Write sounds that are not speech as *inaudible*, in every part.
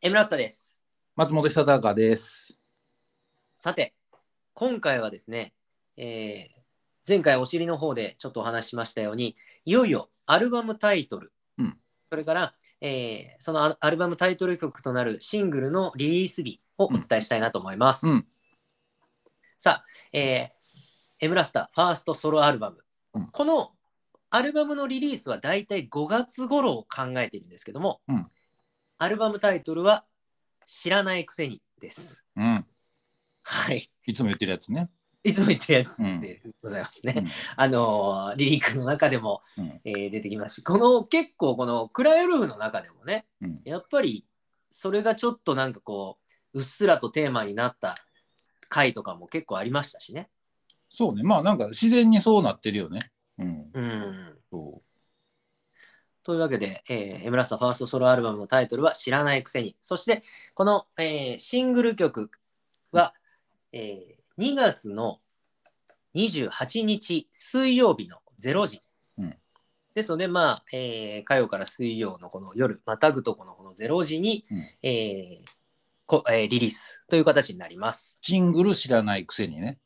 エムラスタです。松本久隆です。さて、今回はですね、えー前回お尻の方でちょっとお話ししましたように、いよいよアルバムタイトル、うん。それから、えーそのアルアルバムタイトル曲となるシングルのリリース日をお伝えしたいなと思います。うん。さあ、えー、エムラスタファーストソロアルバム、うん。このアルバムのリリースはだいたい5月頃を考えているんですけども、うんアルバムタイトルは知らないくせにです。うん。はい。いつも言ってるやつね。いつも言ってるやつでございますね。あのーリリークの中でも、うんえー出てきますし、この結構このクライウルフの中でもね、うんやっぱりそれがちょっとなんかこう、うっすらとテーマになった回とかも結構ありましたしね。そうね。まあなんか自然にそうなってるよね。うん。うん。そというわけで、えーエムラスタファーストソロアルバムのタイトルは知らないくせに。そして、この、えーシングル曲は、えー2月の28日水曜日の0時。うんですので、まあ、えー火曜から水曜のこの夜、またぐとこのこの0時に、うんえーこえーリリースという形になります。シングル知らないくせにね。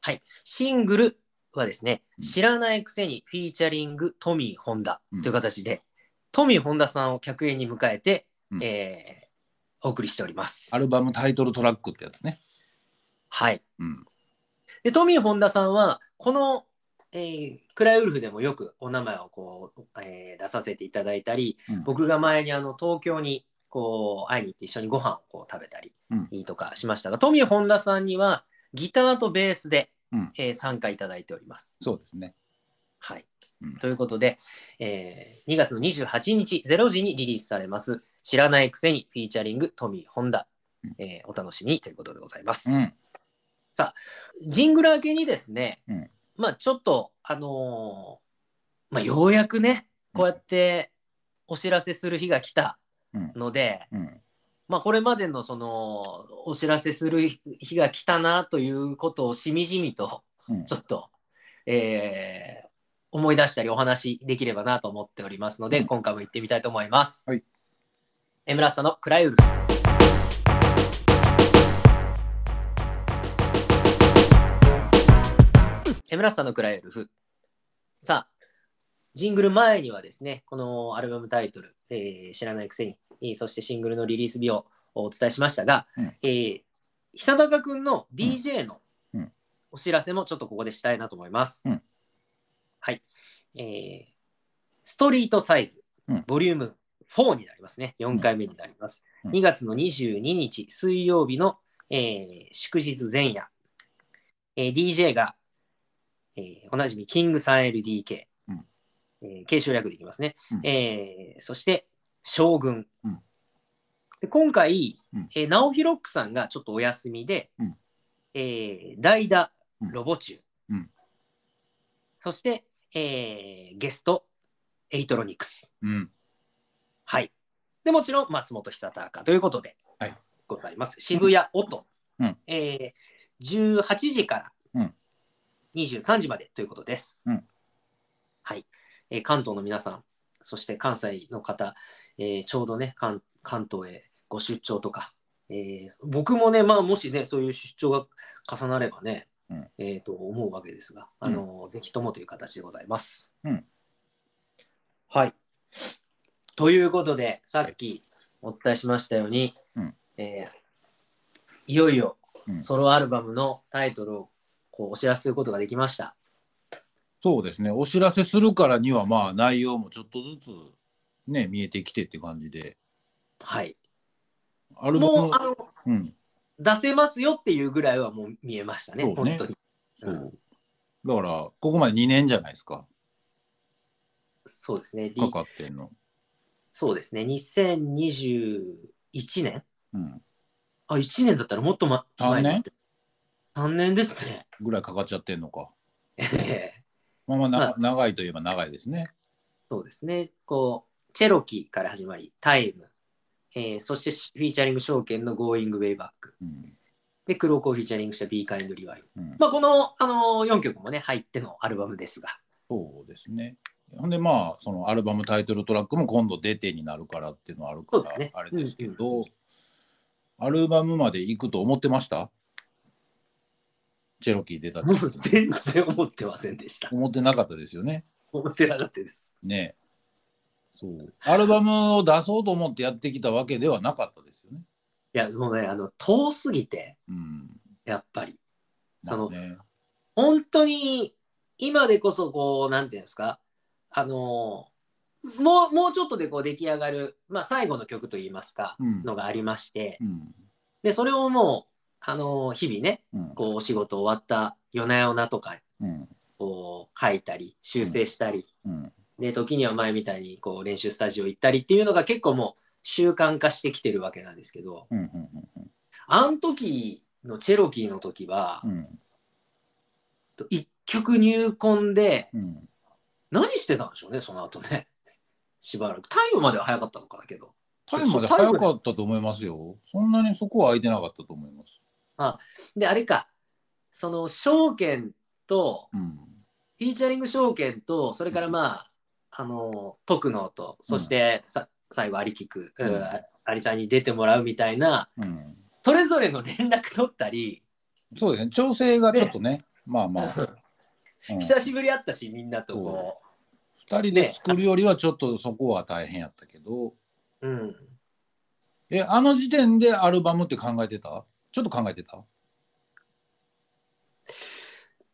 はい。シングルはですね、うん知らないくせにフィーチャリングトミー・ホンダうんという形で、トミー・ホンダさんを客演に迎えて、うんえーお送りしておりますア。ルバムタイトルトラックってやつね。はい。うん。で、トミー・ホンダさんは、この、えークライウルフでもよくお名前をこう、えー出させていただいたり、うん僕が前にあの東京にこう会いに行って一緒にご飯をこう食べたりうんとかしましたが、トミー・ホンダさんにはギターとベースで、うんえー参加いただいております。そうですね。はい。うんということで、えー2月の28日0時にリリースされます「知らないくせに」フィーチャリングトミー・ホンダ、うんえーお楽しみにということでございます。うん。ジングル明けにですね、うんまあちょっとあのーまあようやくねこうやってお知らせする日が来たうん。ので、うん。まあこれまでのそのお知らせする日が来たなということをしみじみとうんちょっと、えー思い出したりお話できればなと思っておりますので、うん今回も行ってみたいと思います。はい。エムラスタのクライウルフ。エムラスタのクライウルフ。さあ、ジングル前にはですね、このアルバムタイトル、えー知らないくせに、えーそしてシングルのリリース日をお伝えしましたが、うん。えー久高くんの DJ のうん。お知らせもちょっとここでしたいなと思います。うん。はい、えーストリートサイズ、うん。ボリューム4になりますね。4回目になります。うん。2月の22日水曜日の、えー祝日前夜、えー DJ が、えーおなじみキングさん LDK、うん。えー継承略でいきますね。うん。えーそして将軍。うん。で今回、うん。えー、ナオヒロックさんがちょっとお休みで、うん。えー代打うん。ロボチュー、うん。そして、えーゲストエイトロニクス。うん。はい。で、もちろん松本久隆。ということではい。ございます。渋谷音、うん。えー18時からうん。23時までということです。うん。はい、えー関東の皆さん、そして関西の方、えーちょうどね関、関東へご出張とか、えー僕もね、まあ、もしね、そういう出張が重なればね、うんえーと思うわけですが、あのぜひともという形でございます。うんはい。ということで、さっきお伝えしましたように、うんえーいよいようんソロアルバムのタイトルをこうお知らせすることができました。そうですね。お知らせするからには、まあ内容もちょっとずつね、見えてきてって感じで。はい。アルバムもうあのうん。出せますよっていうぐらいはもう見えましたね、ね本当に。そう。だから、ここまで2年じゃないですか。そうですね。リかかってんの。そうですね。2021年？うん。あ、1年だったらもっと、ま、前だって3年ですね。ぐらいかかっちゃってんのか。ええまあまあな、まあ長いといえば長いですね。そうですね。こう、チェロキーから始まり、タイム、えーそしてフィーチャリング証券の Going Way Back、うん。で、クローコをフィーチャリングした Be Kind Rewind。うん、まあ、この、あの4曲もね、入ってのアルバムですが。そうですね。ほんでまあそのアルバムタイトルトラックも今度出てになるからっていうのはあるから、ねあれですけど、アルバムまで行くと思ってました？チェロキー出たってもう全然思ってませんでした。思ってなかったですよね。思ってなかったです。ねそう。アルバムを出そうと思ってやってきたわけではなかったですよね。いや、もうね、あの、遠すぎて、うん。やっぱり。その、本当に、今でこそ、こう、なんていうんですか、あの、もう、もうちょっとでこう出来上がる、まあ、最後の曲といいますか、うんのがありまして、うん。で、それをもう、あの、日々ね、うん。こう、お仕事終わった夜な夜なとか、うん。こう、書いたり、修正したり、うん。で、時には前みたいに、こう、練習スタジオ行ったりっていうのが結構もう、習慣化してきてるわけなんですけど、うん。うん。あの時のチェロキーの時はう、ん。一曲入魂で、うん。何してたんでしょうね、その後ね。*laughs* しばらく。タイムまでは早かったのかだけど。タイムまで早かったと思いますよ。そんなにそこは空いてなかったと思います。で、あれか、その、証券と、うん。フィーチャリング証券と、それからまあ、あの、徳能と、そしてさ、最後、アリキク、うん。うんアリさんに出てもらうみたいな、うん。それぞれの連絡取ったり、そうですね。調整がちょっとね、まあまあ。*laughs* うん。久しぶり会ったし、みんなとこ二人で作るよりはちょっとそこは大変やったけど、う、うん。え、あの時点でアルバムって考えてた？ちょっと考えてた？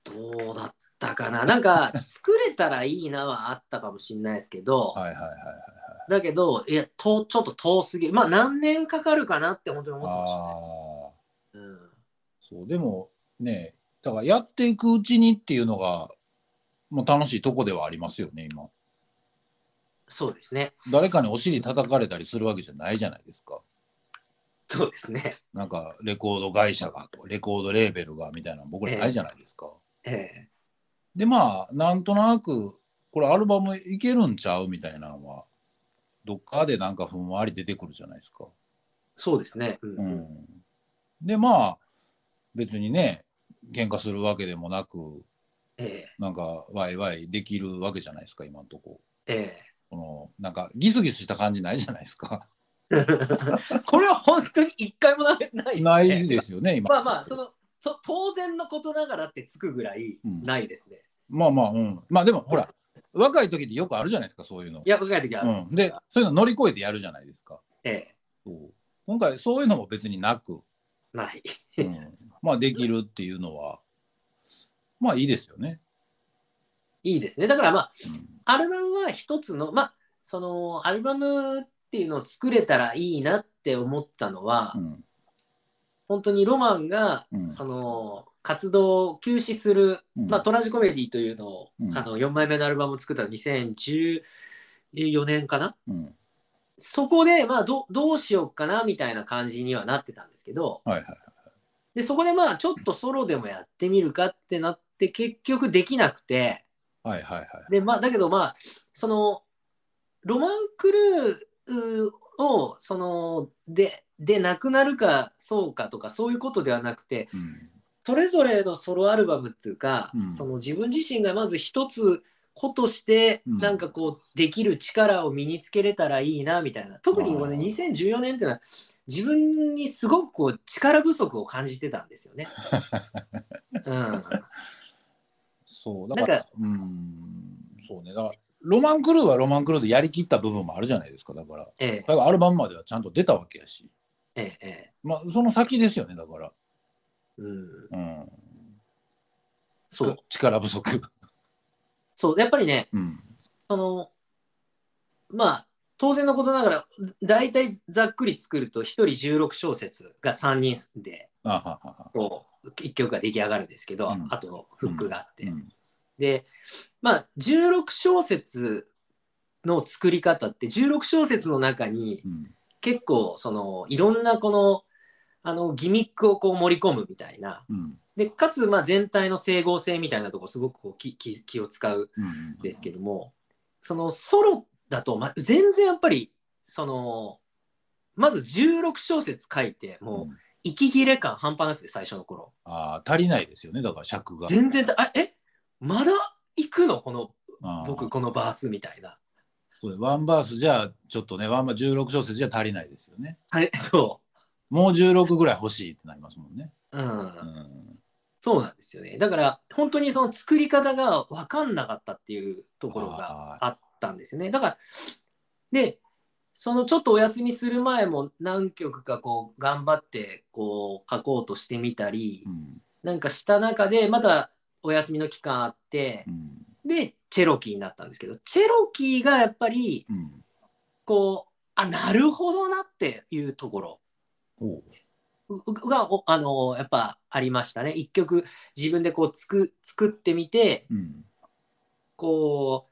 どうだったかな。なんか、作れたらいいなはあったかもしれないですけど、はいはいはいはい。だけど、いや、とちょっと遠すぎる。まあ、何年かかるかなって本当に思ってましたね。ああ、うん、そう、でもね、だからやっていくうちにっていうのが、もう楽しいとこではありますよね、今。そうですね。誰かにお尻叩かれたりするわけじゃないじゃないですか。そうですね。なんかレコード会社がとレコードレーベルがみたいなの僕らないじゃないですか。えでまあなんとなくこれアルバムいけるんちゃうみたいなのはどっかでなんかふんわり出てくるじゃないですか。そうですね。うんうん、でまあ別にね喧嘩するわけでもなくえなんかワイワイできるわけじゃないですか今んとこ。ええこのなんかギスギスした感じないじゃないですか。え *laughs* これは本当に一回もなないですね。ないですよね今。まあまあ、その、そ当然のことながらってつくぐらいうんないですね。まあまあうん。まあでもほら若い時ってよくあるじゃないですかそういうの。いや、若い時はあるんうん、でそういうの乗り越えてやるじゃないですか。ええそう今回そういうのも別になく、ない。うん、まあできるっていうのはまあいいですよね。いいですね。だからまあ、うんアルバムは一つの、まあ、その、アルバムっていうのを作れたらいいなって思ったのは、うん本当にロマンが、うん。その、活動を休止する、うん。まあ、トラジコメディというのを、うん。あの4枚目のアルバムを作ったの2014年かな？うん。そこで、まあど、どうしようかなみたいな感じにはなってたんですけど、はいはい。でそこでまあちょっとソロでもやってみるかってなって結局できなくてはいはいはい。でまあだけどまあそのロマンクルーをそのででなくなるかそうかとかそういうことではなくてうん。それぞれのソロアルバムっていうか、うん。その自分自身がまず一つ子としてうん。なんかこうできる力を身につけれたらいいなみたいな。特にこれあー。2014年っていうのは自分にすごくこう力不足を感じてたんですよね。*laughs* うん、そう。だからなんかうん。そうね。だからロマンクルーはロマンクルーでやりきった部分もあるじゃないですか。だからええ。だからアルバムまではちゃんと出たわけやし。えええまあその先ですよねだから。えうん、うん。そう。力不足。そうやっぱりねうん。そのまあ当然のことながら大体ざっくり作ると1人16小節が3人であははは。こう1曲が出来上がるんですけど、うん。あとフックがあって、うんでまあ16小節の作り方って16小節の中にうん。結構そのいろんなこのあのギミックをこう盛り込むみたいな。うん。でかつまあ全体の整合性みたいなところすごくこう気気気を使ううん。んですけどもそのソロだと、ま、全然やっぱりそのまず16小節書いてもううん。息切れ感半端なくて最初の頃。あー足りないですよね。だから尺が。全然たあえ？まだ行くの？この僕このバースみたいな。そうワンバースじゃちょっとねワンバー16小節じゃ足りないですよねはい、そう。もう16ぐらい欲しいってなりますもんね。うんうんそうなんですよね。だから本当にその作り方が分かんなかったっていうところがあったんですよね。だからでそのちょっとお休みする前も何曲かこう頑張ってこう書こうとしてみたりうんなんかした中でまたお休みの期間あってうん。でチェロキーになったんですけどチェロキーがやっぱりうん。こうあなるほどなっていうところ。がおあのやっぱありましたね。一曲自分でこう作作ってみてうん。こ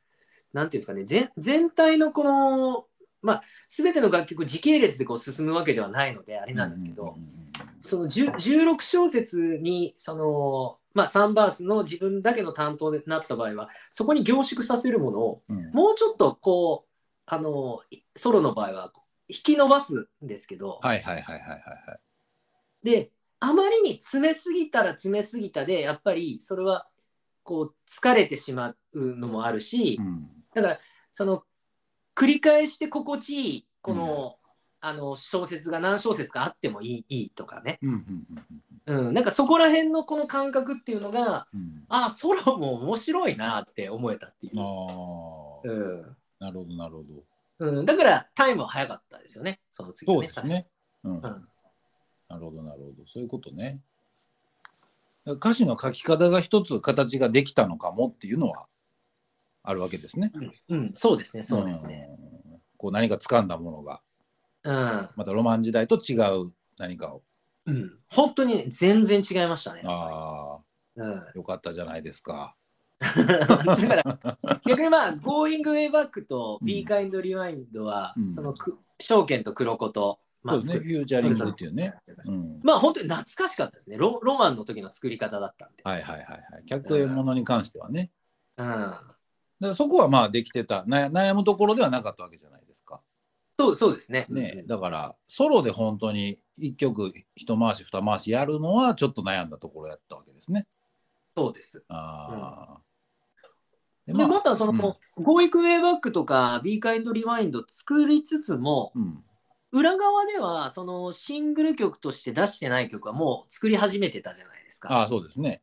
うなんていうんですかね。全全体のこのまあ全ての楽曲時系列でこう進むわけではないのであれなんですけど、うんうんうんうんその10 16小節にその、まあ、3バースの自分だけの担当になった場合はそこに凝縮させるものをうん。もうちょっとこうあのソロの場合は引き伸ばすんですけど、はいはいはいはいはいはい。であまりに詰めすぎたら詰めすぎたでやっぱりそれはこう疲れてしまうのもあるし、うん。だからその繰り返して心地いいこの,、あの小説が何小節かあってもいいいいとかね、うんうんうんうん、なんかそこら辺のこの感覚っていうのがうん。うんあソロも面白いなって思えたっていう、ああ、うん。なるほどなるほど。うん、だからタイムは早かったですよね。その次はね。そうですね。うん、なるほどなるほど。そういうことね。歌詞の書き方が一つ形ができたのかもっていうのはあるわけですね。うん、うん、そうですねそうですね、うん。こう何か掴んだものがうんまたロマン時代と違う何かを。うん、本当に全然違いましたね。あうん、あ、よかったじゃないですか。*laughs* だから逆にまあ「Going Way Back」と「Be Kind Rewind は」うんそのく証券と黒子と、まあね。フューチャリングっていうね。うん。まあ本当に懐かしかったですねロロマンの時の作り方だったんで。はいはいはいはい。客演ものに関してはね。うん、だからそこはまあできてた悩悩むところではなかったわけじゃない。そうそうですね。ね、だからソロで本当に1曲一回し二回しやるのはちょっと悩んだところやったわけですね。そうです。ああ、でまあまたその「Going Way Back」とか「Be Kind Rewind」作りつつもうん、裏側ではそのシングル曲として出してない曲はもう作り始めてたじゃないですか。ああそうですね。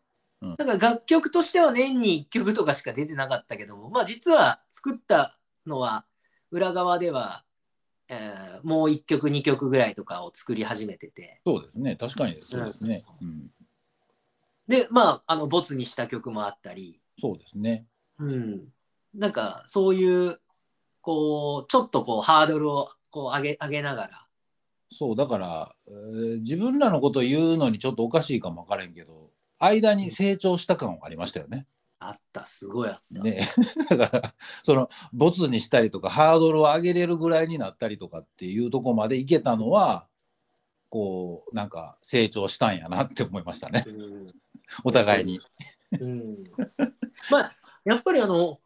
だから楽曲としては年に1曲とかしか出てなかったけども、まあ実は作ったのは裏側では、えーもう1曲2曲ぐらいとかを作り始めてて、そうですね。確かにそうですね。うん、で、まあ、あの、ボツにした曲もあったり、そうですね。うん、なんかそういう、こう、ちょっとこうハードルをこう上げ上げながら、そうだから、えー自分らのことを言うのにちょっとおかしいかも分からんけど間に成長した感はありましたよね。あった、すごいあった。ね。*laughs* だからそのボツにしたりとかハードルを上げれるぐらいになったりとかっていうとこまでいけたのはこうなんか成長したんやなって思いましたね。うん。お互いに。うん。まあやっぱりあの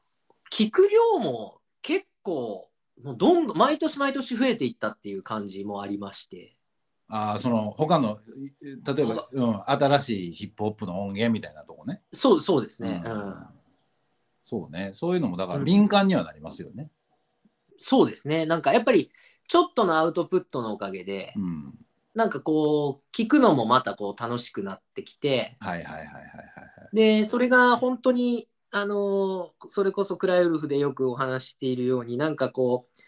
聞く量も結構もうどんどん毎年毎年増えていったっていう感じもありましてああその他の例えば、うん、新しいヒップホップの音源みたいなとこね。そうそうですね、ううん。んそうね。そういうのもだからうん。敏感にはなりますよね。そうですね。なんかやっぱりちょっとのアウトプットのおかげで、うん、なんかこう聞くのもまたこう楽しくなってきてはいはいはいはいはいはい。でそれが本当にあのそれこそクライウルフでよくお話ししているようになんかこう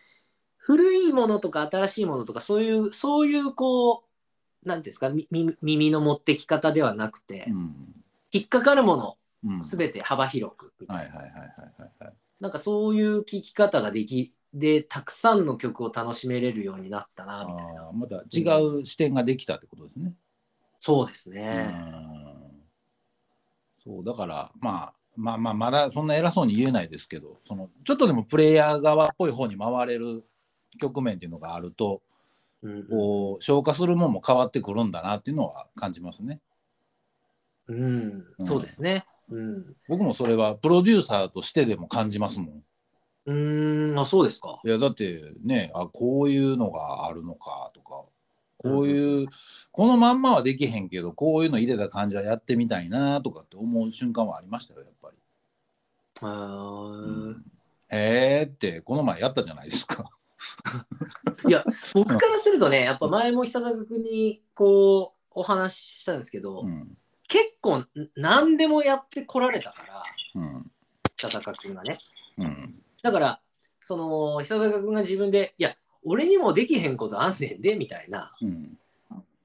古いものとか新しいものとかそういうそういうこうなんていうんですかみみ耳の持ってき方ではなくて、うん。引っかかるものうん、全て幅広くみたいな,、はいはいはいはいはいはい。なんかそういう聞き方ができでたくさんの曲を楽しめれるようになったなみたいな。また違う視点ができたってことですね。そうですうね、ん。そうだからまあまあまあまだそんな偉そうに言えないですけどそのちょっとでもプレイヤー側っぽい方に回れる局面っていうのがあるとうんこう消化するもんも変わってくるんだなっていうのは感じますね。うん、そうですねうん僕もそれはプロデューサーとしてでも感じますもん。うーんあそうですかいやだってねあこういうのがあるのかとかこういう、このまんまはできへんけどこういうの入れた感じはやってみたいなとかって思う瞬間はありましたよやっぱり。あーうんへーってこの前やったじゃないですか。いや、僕からするとね、やっぱ前も久高君にこうお話ししたんですけど、うん。結構ん何でもやってこられたから、うん。久高君がね。うん。だから、その久高君が自分で、いや、俺にもできへんことあんねんでみたいなうん。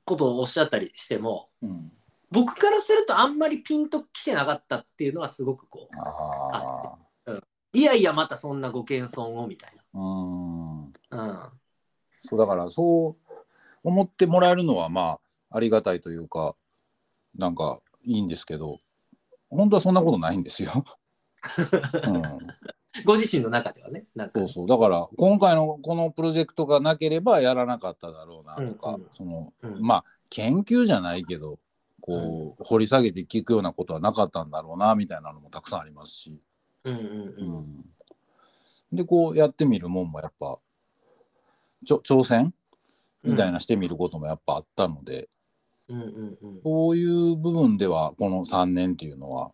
ことをおっしゃったりしても、うん。僕からするとあんまりピンときてなかったっていうのはすごくこう、あいやいや、またそんなご謙遜をみたいあうん。な。そうだからそう思ってもらえるのはまあありがたいというかなんかいいんですけど本当はそんなことないんですよ。うん、うん、ご自身の中ではね、なんか。そうそう。だから今回のこのプロジェクトがなければやらなかっただろうなとか、うんうん。そのうん。まあ研究じゃないけどこう、掘り下げて聞くようなことはなかったんだろうなみたいなのもたくさんありますし、うんうん。うんでこうやってみるもんもやっぱちょ挑戦？みたいなしてみることもやっぱあったので、うんうんうん。そういう部分ではこの3年っていうのは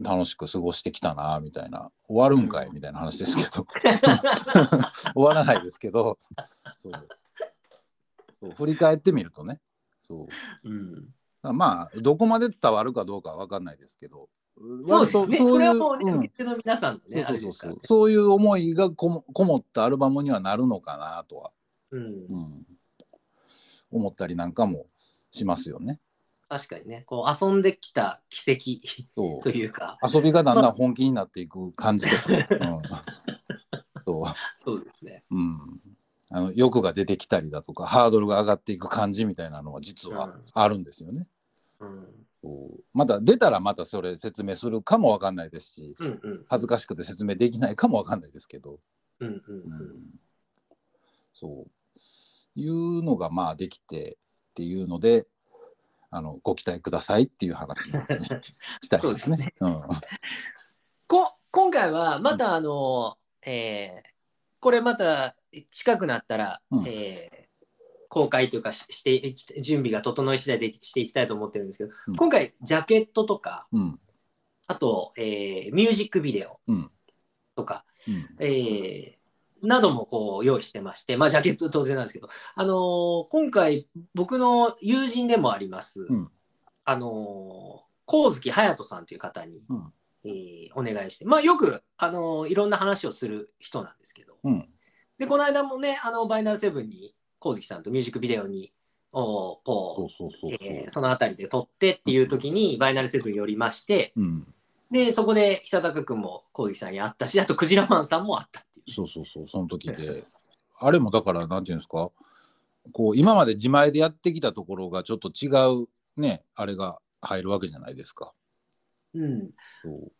楽しく過ごしてきたなみたいな。終わるんかいみたいな話ですけど。*laughs* 終わらないですけど。そう。そう。振り返ってみるとね。そう。うん。まあどこまで伝わるかどうかは分かんないですけどそうですね。それはもうね、うん。受け手の皆さんのね、あそうそうそう。そういう思いがこもこもったアルバムにはなるのかなとは、うん。うん、思ったりなんかもしますよね。確かにね、こう遊んできた奇跡 *laughs* というか、遊びがだんだん本気になっていく感じとか、*laughs* そう。そうですね。うん、あの欲が出てきたりだとかハードルが上がっていく感じみたいなのは実はうん。あるんですよね。うんまた出たらまたそれ説明するかもわかんないですしうんうん。恥ずかしくて説明できないかもわかんないですけど、うんうんううん。ん、そういうのがまあできてっていうのであのご期待くださいっていう話にしたいですね。*laughs* うん。こ今回はまたあの、えーこれまた近くなったら、うん。えー公開というかしして準備が整い次第でしていきたいと思ってるんですけど、うん。今回ジャケットとかうん。あと、えーミュージックビデオうん。とか、うん。えーなどもこう用意してまして、まあ、ジャケット当然なんですけど、あのー今回僕の友人でもあります、うん。あのー光月隼人さんという方に、うん。えーお願いして、まあ、よく、あのーいろんな話をする人なんですけど、うん。でこの間もねあのバイナルセブンに光月さんとミュージックビデオにおこそううその辺りで撮ってっていう時にバイナルセブンに寄りましてうん。でそこで久高君も光月さんに会ったしあとクジラマンさんも会ったっていう。そうそうそうその時で。*laughs* あれもだからなんていうんですかこう今まで自前でやってきたところがちょっと違うねあれが入るわけじゃないですか。うん。そう。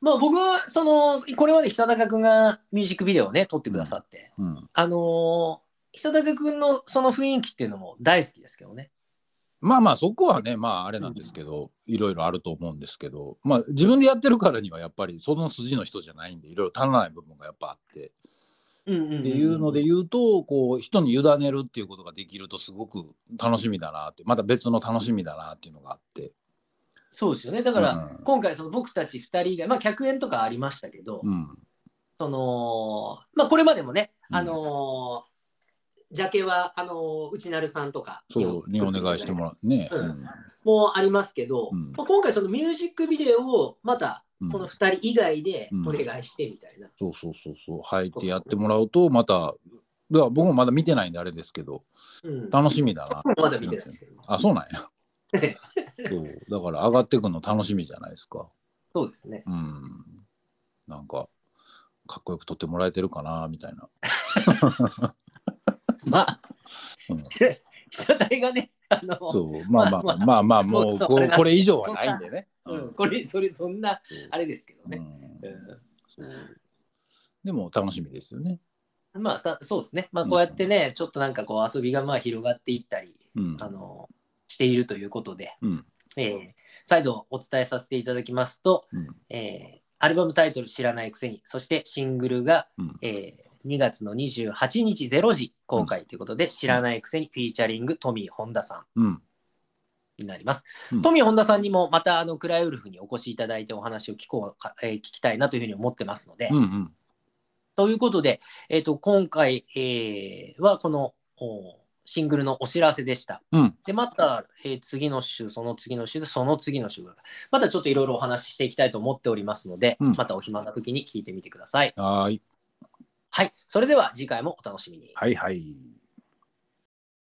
まあ、僕はそのこれまで久高君がミュージックビデオをね撮ってくださって、うん、あのー久高君のその雰囲気っていうのも大好きですけどね。まあまあそこはねまああれなんですけど、いろいろあると思うんですけど。まあ自分でやってるからにはやっぱりその筋の人じゃないんでいろいろ足らない部分がやっぱあって、うんうんうんっていうので言うとこう人に委ねるっていうことができるとすごく楽しみだなって。また別の楽しみだなっていうのがあって。そうですよね。だから、うん。今回その僕たち2人以外まあ客演とかありましたけど、うん。そのまあこれまでもね、うん。あのージャケはあのー内成さんとかそうにお願いしてもらうね。うんうんもありますけど、うんまあ、今回そのミュージックビデオをまたうんこの2人以外でうんお願いしてみたいな。そうそうそうそう入ってやってもらうとまた僕もまだ見てないんであれですけどうん、楽しみだな。まだ見てないですけど、あそうなんや。そうだから上がってくの楽しみじゃないですか。そうですね。うん。なんかかっこよく撮ってもらえてるかなみたいな。まあ、うん。被写体がね、あの、そうまあまあまあまあまあもうこあれこれ以上はないんでね。うん、これ、それ、そんな、あれですけどうん。ね。でも楽しみですよね。んまあさ、そうですね。まあ、こうやってね、ちょっとなんかこう遊びがまあ広がっていったり、うん。あの、しているということで、うん。えー再度お伝えさせていただきますと、うん。えーアルバムタイトル知らないくせに、そしてシングルが、うん。えー2月の28日0時公開ということで、知らないくせにフィーチャリングトミー・ホンダさんうん。になります。うんトミー・ホンダさんにもまたあのクライウルフにお越しいただいてお話を聞こうか、えー聞きたいなというふうに思ってますので、うんうん。ということで、えっ、と、今回、えーはこのおシングルのお知らせでした。うん。で、また、えー次の週、その次の週で、その次の週、またちょっといろいろお話ししていきたいと思っておりますので、うんまたお暇な時に聞いてみてください。はーい。はい。それでは次回もお楽しみに。はいはい。